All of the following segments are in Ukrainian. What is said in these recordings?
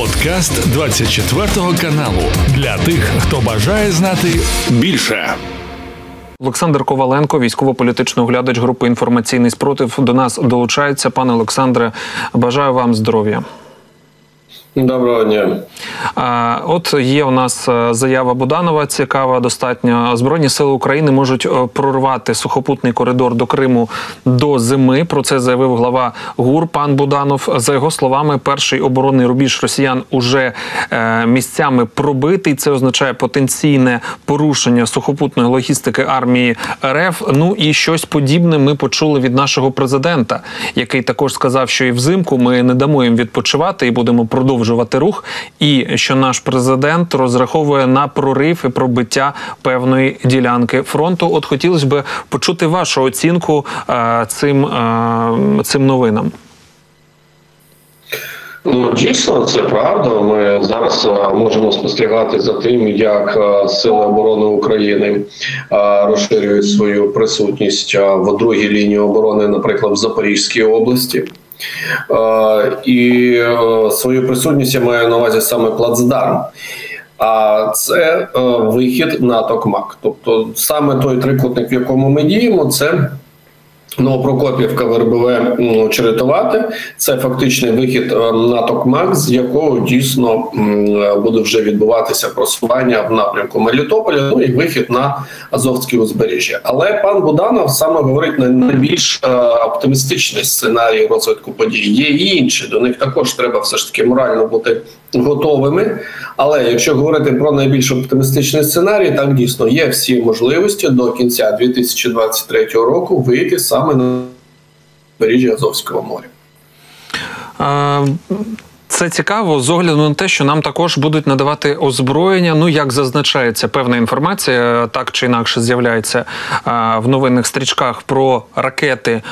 Подкаст 24 каналу для тих, хто бажає знати більше. Олександр Коваленко, військово-політичний оглядач групи інформаційний спротив, до нас долучається. Пане Олександре, бажаю вам здоров'я. Доброго дня. От є у нас е, заява Буданова. Цікава. Достатньо збройні сили України можуть е, прорвати сухопутний коридор до Криму до зими. Про це заявив глава ГУР пан Буданов. За його словами, перший оборонний рубіж росіян уже е, місцями пробитий. Це означає потенційне порушення сухопутної логістики армії РФ. Ну і щось подібне ми почули від нашого президента, який також сказав, що і взимку ми не дамо їм відпочивати і будемо продовжувати продовжувати рух, і що наш президент розраховує на прорив і пробиття певної ділянки фронту. От хотілося б почути вашу оцінку е, цим, е, цим новинам. Ну, дійсно, це правда. Ми зараз е, можемо спостерігати за тим, як сили оборони України розширюють свою присутність в другій лінії оборони, наприклад, в Запорізькій області. Е, і е, свою присутність я маю на увазі саме плацдарм. А це е, вихід на Токмак. Тобто саме той трикутник, в якому ми діємо, це Новопрокопівка ВРБВ Черетувати це фактичний вихід е, на Токмак, з якого дійсно буде вже відбуватися просування в напрямку Мелітополя. Ну і вихід на Азовське узбережжя. Але пан Буданов саме говорить на найбільш е, оптимістичний сценарій розвитку подій. Є і інші до них також треба все ж таки морально бути готовими. Але якщо говорити про найбільш оптимістичний сценарій, так дійсно є всі можливості до кінця 2023 року вийти саме на бережжя Азовського моря. Це цікаво з огляду на те, що нам також будуть надавати озброєння. Ну як зазначається певна інформація, так чи інакше з'являється в новинних стрічках про ракети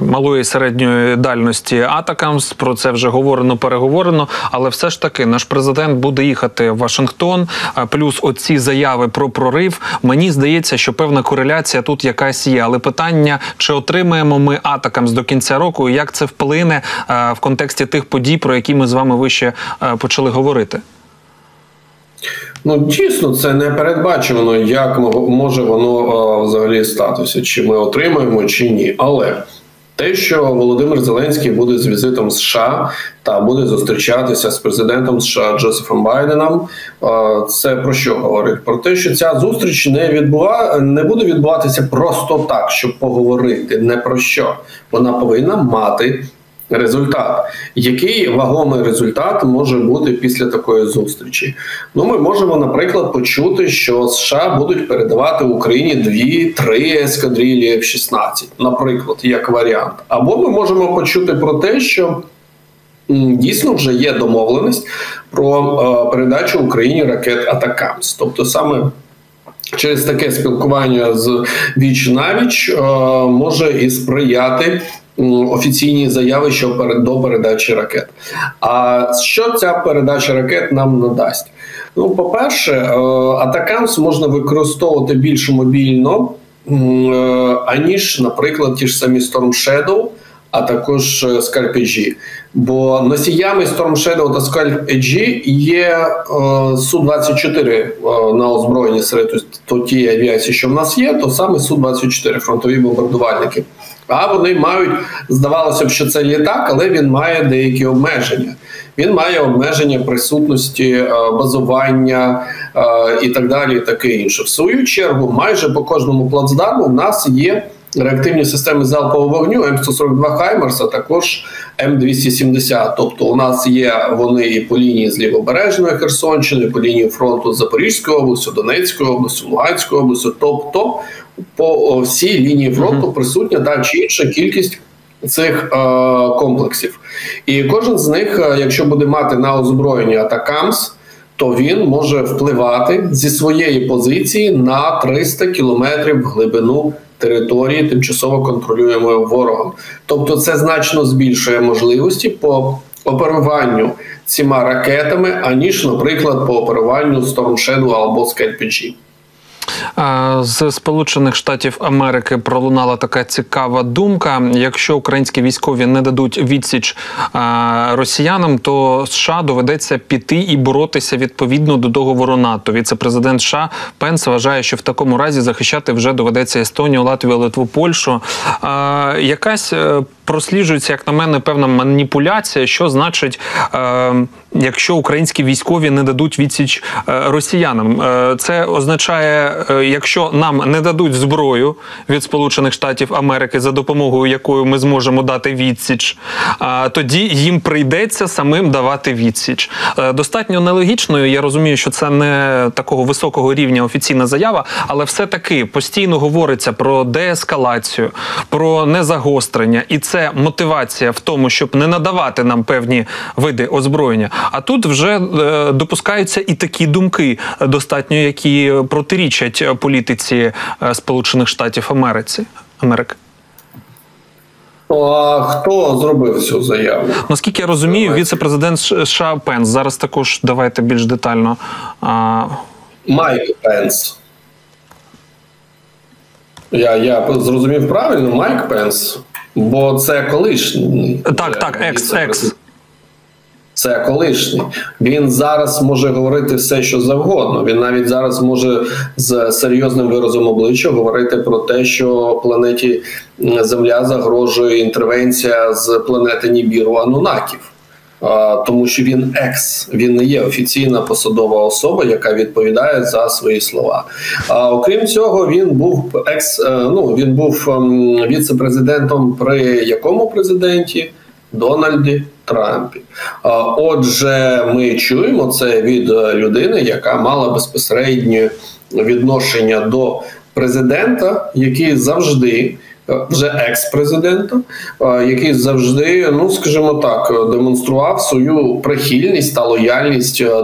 малої і середньої дальності Атакамс. Про це вже говорено, переговорено. Але все ж таки наш президент буде їхати в Вашингтон. Плюс оці заяви про прорив. Мені здається, що певна кореляція тут якась є. Але питання, чи отримаємо ми Атакамс до кінця року, і як це вплине в контексті тих подій, про які ми з вами вище е, почали говорити? Ну, дійсно, це не передбачено, як може воно е, взагалі статися, чи ми отримаємо, чи ні. Але те, що Володимир Зеленський буде з візитом США та буде зустрічатися з президентом США Джозефом Байденом, е, це про що говорить? Про те, що ця зустріч не відбува... не буде відбуватися просто так, щоб поговорити. Не про що вона повинна мати результат. Який вагомий результат може бути після такої зустрічі? Ну, ми можемо, наприклад, почути, що США будуть передавати Україні дві-три ескадрилі F-16, наприклад, як варіант. Або ми можемо почути про те, що дійсно вже є домовленість про е, передачу Україні ракет Атакамс, тобто саме. Через таке спілкування з віч навіч е, може і сприяти офіційні заяви що до передачі ракет. А що ця передача ракет нам надасть? Ну, по-перше, е, атакамс можна використовувати більш мобільно, е, аніж, наприклад, ті ж самі Storm Shadow, а також е, скальпежі. Бо носіями Storm Shadow та Scalp Edge є Су-24 на озброєнні серед тієї авіації, що в нас є, то саме Су-24 фронтові бомбардувальники. А вони мають, здавалося б, що це літак, але він має деякі обмеження. Він має обмеження присутності, е, базування е, і так далі, і таке інше. В свою чергу, майже по кожному плацдарму в нас є реактивні системи залпового вогню М142 Хаймерс, а також М270. Тобто, у нас є вони і по лінії з лівобережної Херсонщини, по лінії фронту Запорізької області, Донецької області, Луганської області, тобто по всій лінії фронту присутня та чи інша кількість. Цих е, комплексів, і кожен з них, е, якщо буде мати на озброєння Атакамс, то він може впливати зі своєї позиції на 300 кілометрів в глибину території, тимчасово контролюємо ворогом. Тобто, це значно збільшує можливості по оперуванню цими ракетами, аніж, наприклад, по оперуванню Storm Shadow або Scalp З Сполучених Штатів Америки пролунала така цікава думка. Якщо українські військові не дадуть відсіч росіянам, то США доведеться піти і боротися відповідно до договору НАТО. Віце-президент США Пенс вважає, що в такому разі захищати вже доведеться Естонію, Латвію, Литву, Польщу. Якась е, просліджується, як на мене, певна маніпуляція, що значить, е, якщо українські військові не дадуть відсіч е, росіянам. Е, це означає, е, якщо нам не дадуть зброю від Сполучених Штатів Америки, за допомогою якої ми зможемо дати відсіч, тоді їм прийдеться самим давати відсіч. Достатньо нелогічною. Я розумію, що це не такого високого рівня офіційна заява, але все таки постійно говориться про деескалацію, про незагострення і це це мотивація в тому, щоб не надавати нам певні види озброєння. А тут вже е, допускаються і такі думки, е, достатньо які протирічать політиці е, Сполучених Штатів Америці Америки. А хто зробив цю заяву? Наскільки я розумію, віце-президент США Пенс. Зараз також давайте більш детально. Майк Пенс. Я я зрозумів правильно, Майк Пенс. Бо це колишній. Так, так, екс, екс. Це колишній. Він зараз може говорити все, що завгодно. Він навіть зараз може з серйозним виразом обличчя говорити про те, що планеті Земля загрожує інтервенція з планети Нібіру Анунаків тому що він екс, він не є офіційна посадова особа, яка відповідає за свої слова. А окрім цього, він був екс. Е, ну він був ем, віце-президентом при якому президенті? Дональді Трампі. Отже, ми чуємо це від людини, яка мала безпосереднє відношення до президента, який завжди вже екс-президента, який завжди, ну скажімо так, демонстрував свою прихильність та лояльність е,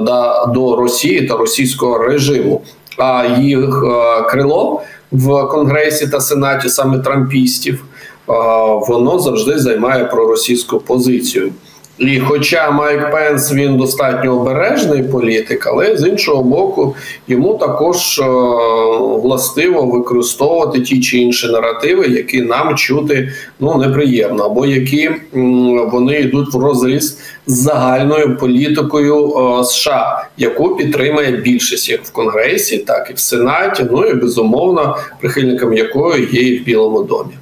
до Росії та російського режиму. А їх е, крило в Конгресі та Сенаті, саме Трампістів, воно завжди займає проросійську позицію. І, хоча Майк Пенс він достатньо обережний політик, але з іншого боку, йому також е, властиво використовувати ті чи інші наративи, які нам чути ну неприємно, або які вони йдуть в розріз з загальною політикою е, США, яку підтримує більшість як в Конгресі, так і в Сенаті. Ну і безумовно прихильником якої є і в Білому домі.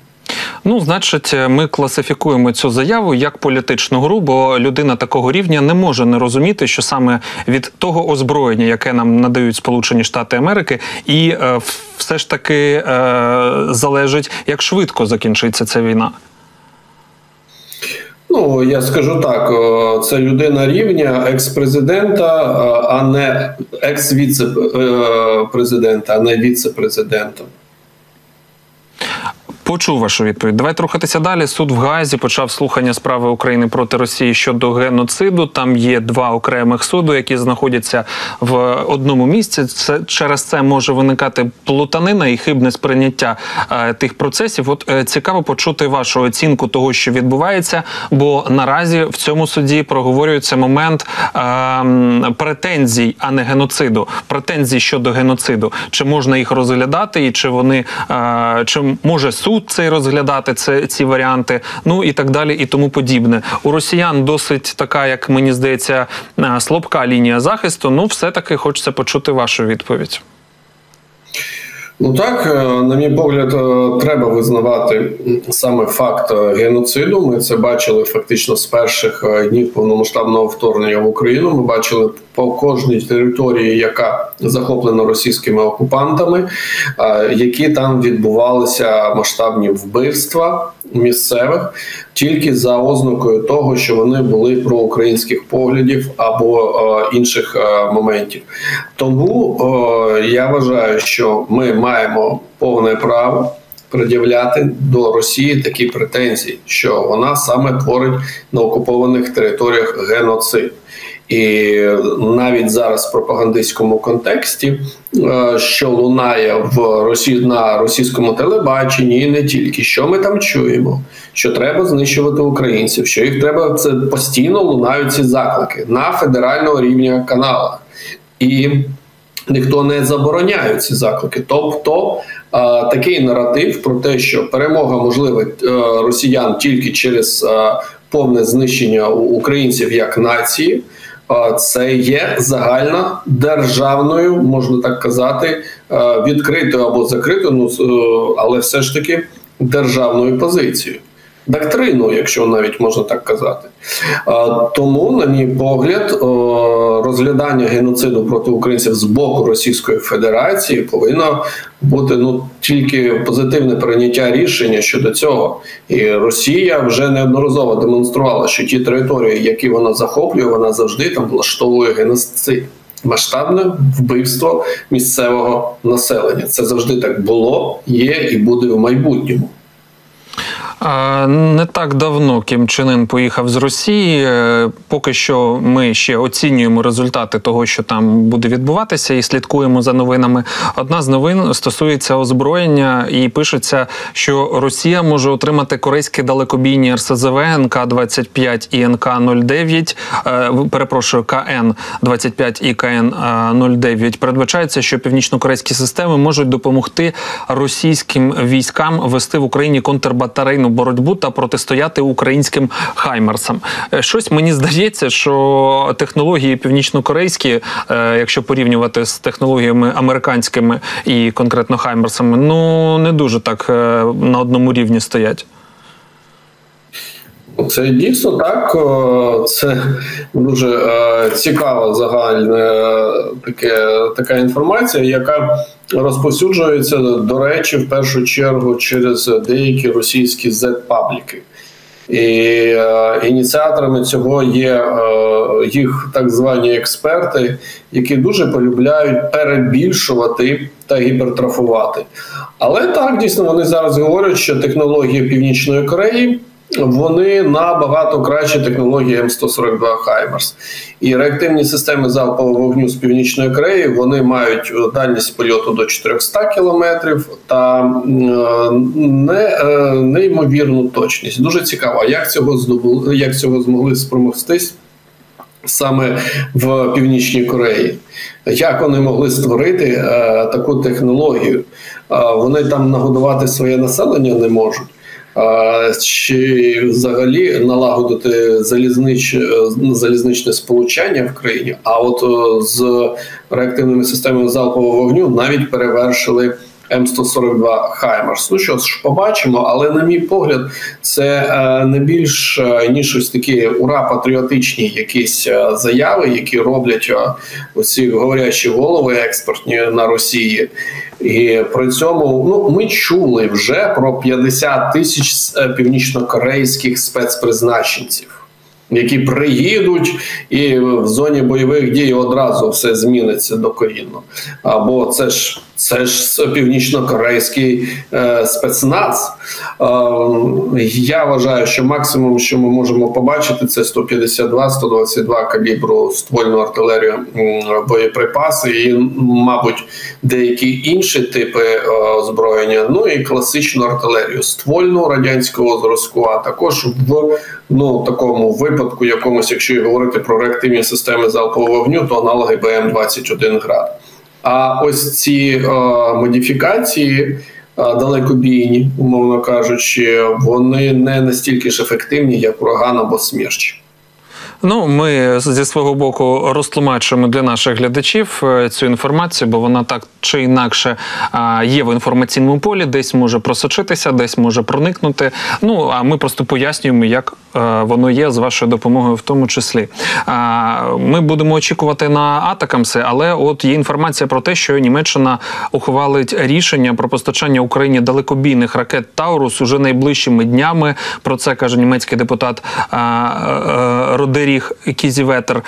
Ну, значить, ми класифікуємо цю заяву як політичну гру, бо людина такого рівня не може не розуміти, що саме від того озброєння, яке нам надають Сполучені Штати Америки, і е, все ж таки е, залежить, як швидко закінчиться ця війна. Ну, я скажу так: це людина рівня екс-президента, а не екс-віце-президента, а не віце-президента. Почув вашу відповідь. Давайте рухатися далі. Суд в Газі почав слухання справи України проти Росії щодо геноциду. Там є два окремих суду, які знаходяться в одному місці. Це через це може виникати плутанина і хибне сприйняття е, тих процесів. От е, цікаво почути вашу оцінку того, що відбувається, бо наразі в цьому суді проговорюється момент е, претензій, а не геноциду. Претензій щодо геноциду. Чи можна їх розглядати, і чи вони е, чи може суд? Суд цей розглядати це ці варіанти, ну і так далі, і тому подібне. У росіян досить така, як мені здається, е, слабка лінія захисту. Ну, все таки хочеться почути вашу відповідь. Ну так, е, на мій погляд, е, треба визнавати саме факт геноциду. Ми це бачили фактично з перших днів повномасштабного вторгнення в Україну. Ми бачили по кожній території, яка захоплена російськими окупантами, які там відбувалися масштабні вбивства місцевих тільки за ознакою того, що вони були проукраїнських поглядів або інших моментів. Тому я вважаю, що ми маємо повне право. Пред'являти до Росії такі претензії, що вона саме творить на окупованих територіях геноцид. І навіть зараз в пропагандистському контексті, е, що лунає в Росі на російському телебаченні, і не тільки що ми там чуємо, що треба знищувати українців, що їх треба це постійно лунають ці заклики на федерального рівня каналах. І ніхто не забороняє ці заклики. Тобто такий наратив про те, що перемога можлива росіян тільки через повне знищення українців як нації. Це є загальна державною, можна так казати, відкритою або закритою, ну але все ж таки державною позицією доктрину, якщо навіть можна так казати. Тому, на мій погляд, розглядання геноциду проти українців з боку Російської Федерації повинно бути ну тільки позитивне прийняття рішення щодо цього. І Росія вже неодноразово демонструвала, що ті території, які вона захоплює, вона завжди там влаштовує геноцид. Масштабне вбивство місцевого населення це завжди так було, є і буде в майбутньому. Не так давно Кім Чен Ын поїхав з Росії. Е, поки що ми ще оцінюємо результати того, що там буде відбуватися, і слідкуємо за новинами. Одна з новин стосується озброєння, і пишеться, що Росія може отримати корейські далекобійні РСЗВ НК 25 і НК 09 е, Перепрошую, КН 25 і КН 09 Передбачається, що північно-корейські системи можуть допомогти російським військам вести в Україні контрбатарейну ефективну боротьбу та протистояти українським хаймерсам. Е, щось мені здається, що технології північно-корейські, е, якщо порівнювати з технологіями американськими і конкретно хаймерсами, ну не дуже так е, на одному рівні стоять. Це дійсно так. Це дуже цікава загальна таке, така інформація, яка розповсюджується, до речі, в першу чергу через деякі російські Z-пабліки. І е, ініціаторами цього є е, їх так звані експерти, які дуже полюбляють перебільшувати та гіпертрафувати. Але так дійсно вони зараз говорять, що технології Північної Кореї вони набагато кращі технології М142 Хаймерс. І реактивні системи залпового вогню з північної Кореї вони мають дальність польоту до 400 кілометрів та не, е, неймовірну точність. Дуже цікаво, як цього здобули, як цього змогли спромогтись саме в Північній Кореї. Як вони могли створити е, таку технологію? Е, вони там нагодувати своє населення не можуть чи взагалі налагодити залізнич, е, залізничне сполучання в країні. А от е, з реактивними системами залпового вогню навіть перевершили. М142 Хаймерс. Ну що ж, побачимо, але на мій погляд, це е, не більш ніж ось такі ура патріотичні якісь заяви, які роблять оці говорячі голови експортні на Росії. І при цьому ну ми чули вже про 50 тисяч е, північнокорейських спецпризначенців які приїдуть, і в зоні бойових дій одразу все зміниться докорінно. Або це ж це ж північно-корейський е, спецназ. Е, я вважаю, що максимум, що ми можемо побачити, це 152-122 калібру ствольну артилерію боєприпаси, і, мабуть, деякі інші типи е, озброєння. Ну і класичну артилерію ствольну радянського зразку, а також в ну такому випадку, якомусь, якщо говорити про реактивні системи залпового вогню, то аналоги БМ-21 град. А ось ці е, модифікації е, далекобійні, умовно кажучи, вони не настільки ж ефективні, як ураган або смерч. Ну, ми зі свого боку розтлумачуємо для наших глядачів е, цю інформацію, бо вона так чи інакше є в інформаційному полі, десь може просочитися, десь може проникнути. Ну а ми просто пояснюємо, як е, воно є з вашою допомогою, в тому числі. Ми будемо очікувати на атакамси, але от є інформація про те, що Німеччина ухвалить рішення про постачання Україні далекобійних ракет Таурус уже найближчими днями. Про це каже німецький депутат е, Родеріх Кізеветтер.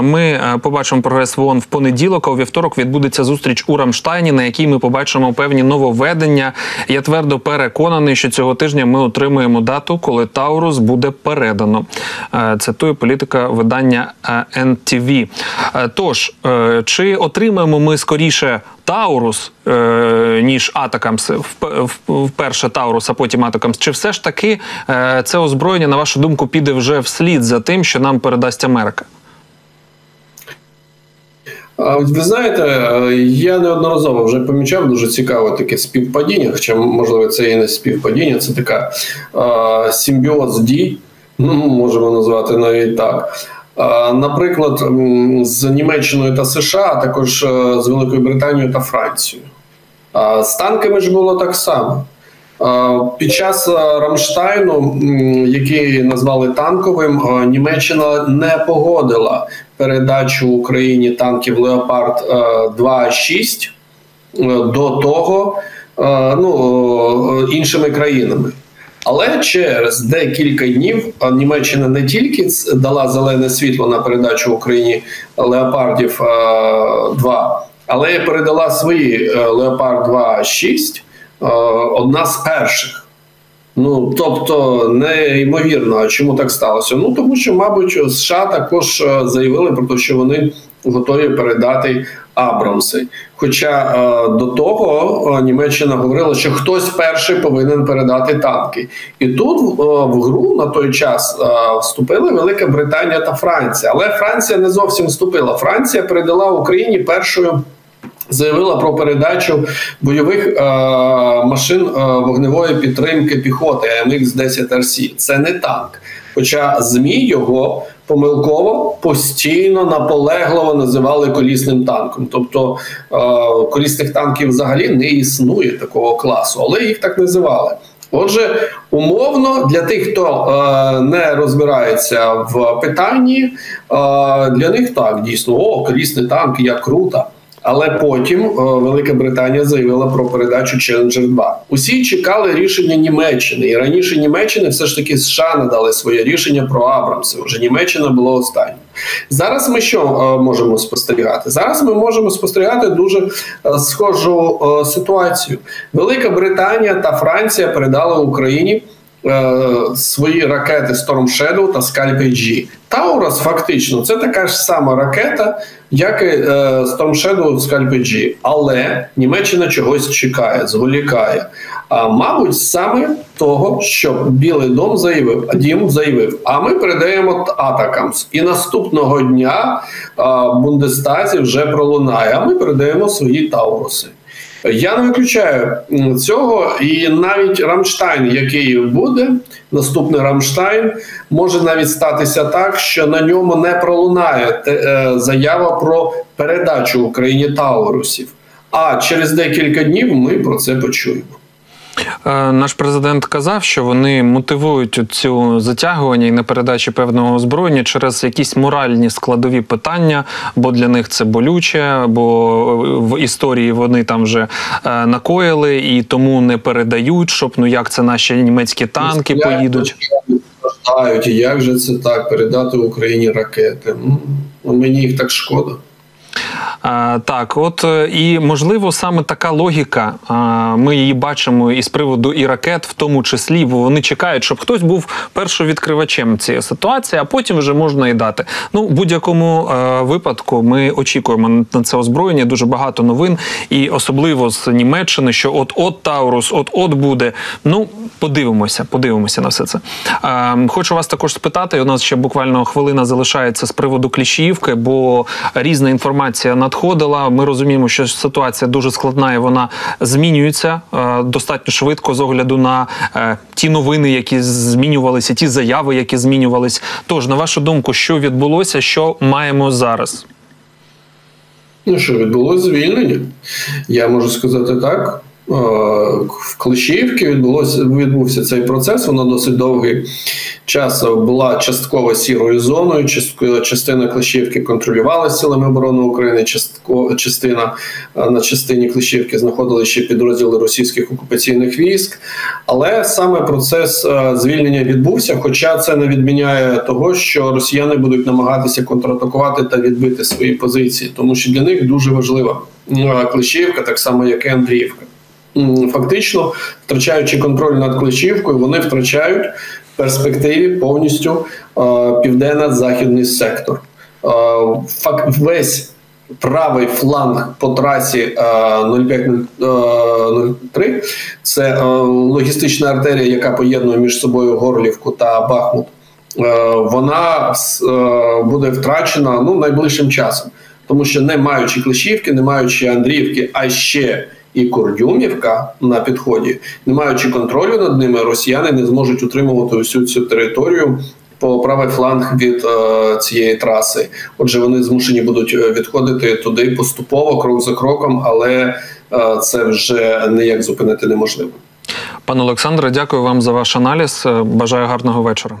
Ми е, побачимо прогрес в ООН в понеділок. а У вівторок відбудеться зустріч у Рамштайні, на якій ми побачимо певні нововведення. Я твердо переконаний, що цього тижня ми отримуємо дату, коли Таурус буде передано. Е, цитує політика видання NTV. Е, тож чи отримаємо ми скоріше? Таурус, е, ніж ATACMS, вперше Таурус, а потім Атакамс, чи все ж таки е, це озброєння, на вашу думку, піде вже вслід за тим, що нам передасть Америка? Ви знаєте, я неодноразово вже помічав дуже цікаве таке співпадіння, хоча, можливо, це і не співпадіння, це така симбіоз дій, ну, можемо назвати навіть так. Наприклад, з Німеччиною та США, а також з Великою Британією та Францією. З танками ж було так само. Під час Рамштайну, який назвали танковим, Німеччина не погодила передачу Україні танків Леопард 2.6 до того ну, іншими країнами. Але через декілька днів Німеччина не тільки дала зелене світло на передачу Україні Леопардів 2, але й передала свої Леопард 2.6 Е, одна з перших. Ну, тобто, неймовірно, чому так сталося? Ну тому що, мабуть, США також е, заявили про те, що вони готові передати Абрамси. Хоча е, до того е, Німеччина говорила, що хтось перший повинен передати танки, і тут е, в гру на той час вступили Велика Британія та Франція. Але Франція не зовсім вступила. Франція передала Україні першою заявила про передачу бойових е, машин е, вогневої підтримки піхоти АМХ-10 РС. Це не танк. Хоча ЗМІ його помилково постійно наполегливо називали колісним танком. Тобто е, колісних танків взагалі не існує такого класу, але їх так називали. Отже, умовно для тих, хто е, не розбирається в питанні, е, для них так дійсно о, колісний танк, як круто. Але потім е, Велика Британія заявила про передачу Challenger 2. Усі чекали рішення Німеччини, і раніше Німеччини все ж таки США надали своє рішення про Абрамси. Вже Німеччина була останньою. Зараз ми що е, можемо спостерігати? Зараз ми можемо спостерігати дуже е, схожу ситуацію. Велика Британія та Франція передали Україні. Свої ракети Storm Shadow та Scalp G. Таурас фактично це така ж сама ракета, як і е, Storm Shadow Scalp G. Але Німеччина чогось чекає, зволікає. А мабуть, саме того, що Білий Дом заявив, Дім заявив. А ми передаємо Атакамс. І наступного дня Бундестазі вже пролунає. А ми передаємо свої Тауруси. Я не виключаю цього, і навіть Рамштайн, який буде, наступний Рамштайн, може навіть статися так, що на ньому не пролунає е, заява про передачу Україні Таурусів. А через декілька днів ми про це почуємо. Е, наш президент казав, що вони мотивують цю затягування і на передачі певного озброєння через якісь моральні складові питання, бо для них це болюче, бо в історії вони там вже е, накоїли і тому не передають, щоб ну як це наші німецькі танки поїдуть. Як же це так передати Україні ракети? Ну, мені їх так шкода. Так, от е, і можливо саме така логіка. Ми її бачимо із приводу і ракет, в тому числі, бо вони чекають, щоб хтось був першовідкривачем цієї ситуації, а потім вже можна і дати. Ну, в будь-якому е, випадку ми очікуємо на це озброєння. Дуже багато новин, і особливо з Німеччини, що от от Таурус, от от буде. Ну подивимося, подивимося на все це. Хочу вас також спитати. У нас ще буквально хвилина залишається з приводу Кліщіївки, бо різна інформація надходила. Ми розуміємо, що ситуація дуже складна і вона змінюється е, достатньо швидко з огляду на е, ті новини, які змінювалися, ті заяви, які змінювались. Тож, на вашу думку, що відбулося, що маємо зараз? Ну що відбулося звільнення? Я можу сказати так. Е, в Клещівці відбулося відбувся цей процес. Воно досить довгий час була частково сірою зоною. частина Клещівки контролювалася силами оборони України. частина е, на частині Клещівки знаходилися ще підрозділи російських окупаційних військ. Але саме процес е, звільнення відбувся. Хоча це не відміняє того, що росіяни будуть намагатися контратакувати та відбити свої позиції, тому що для них дуже важлива Клещівка, так само як і Андріївка фактично втрачаючи контроль над Клещівкою, вони втрачають в перспективі повністю південно-західний сектор. Факт весь правий фланг по трасі 0503 – це логістична артерія, яка поєднує між собою Горлівку та Бахмут. Вона буде втрачена ну найближчим часом. тому що не маючи Клещівки, не маючи Андріївки, а ще і Курдюмівка на підході, не маючи контролю над ними, росіяни не зможуть утримувати усю цю територію. По правий фланг від е, цієї траси, отже, вони змушені будуть е, відходити туди поступово, крок за кроком, але е, це вже ніяк зупинити неможливо. Пане Олександре, дякую вам за ваш аналіз. Е, бажаю гарного вечора.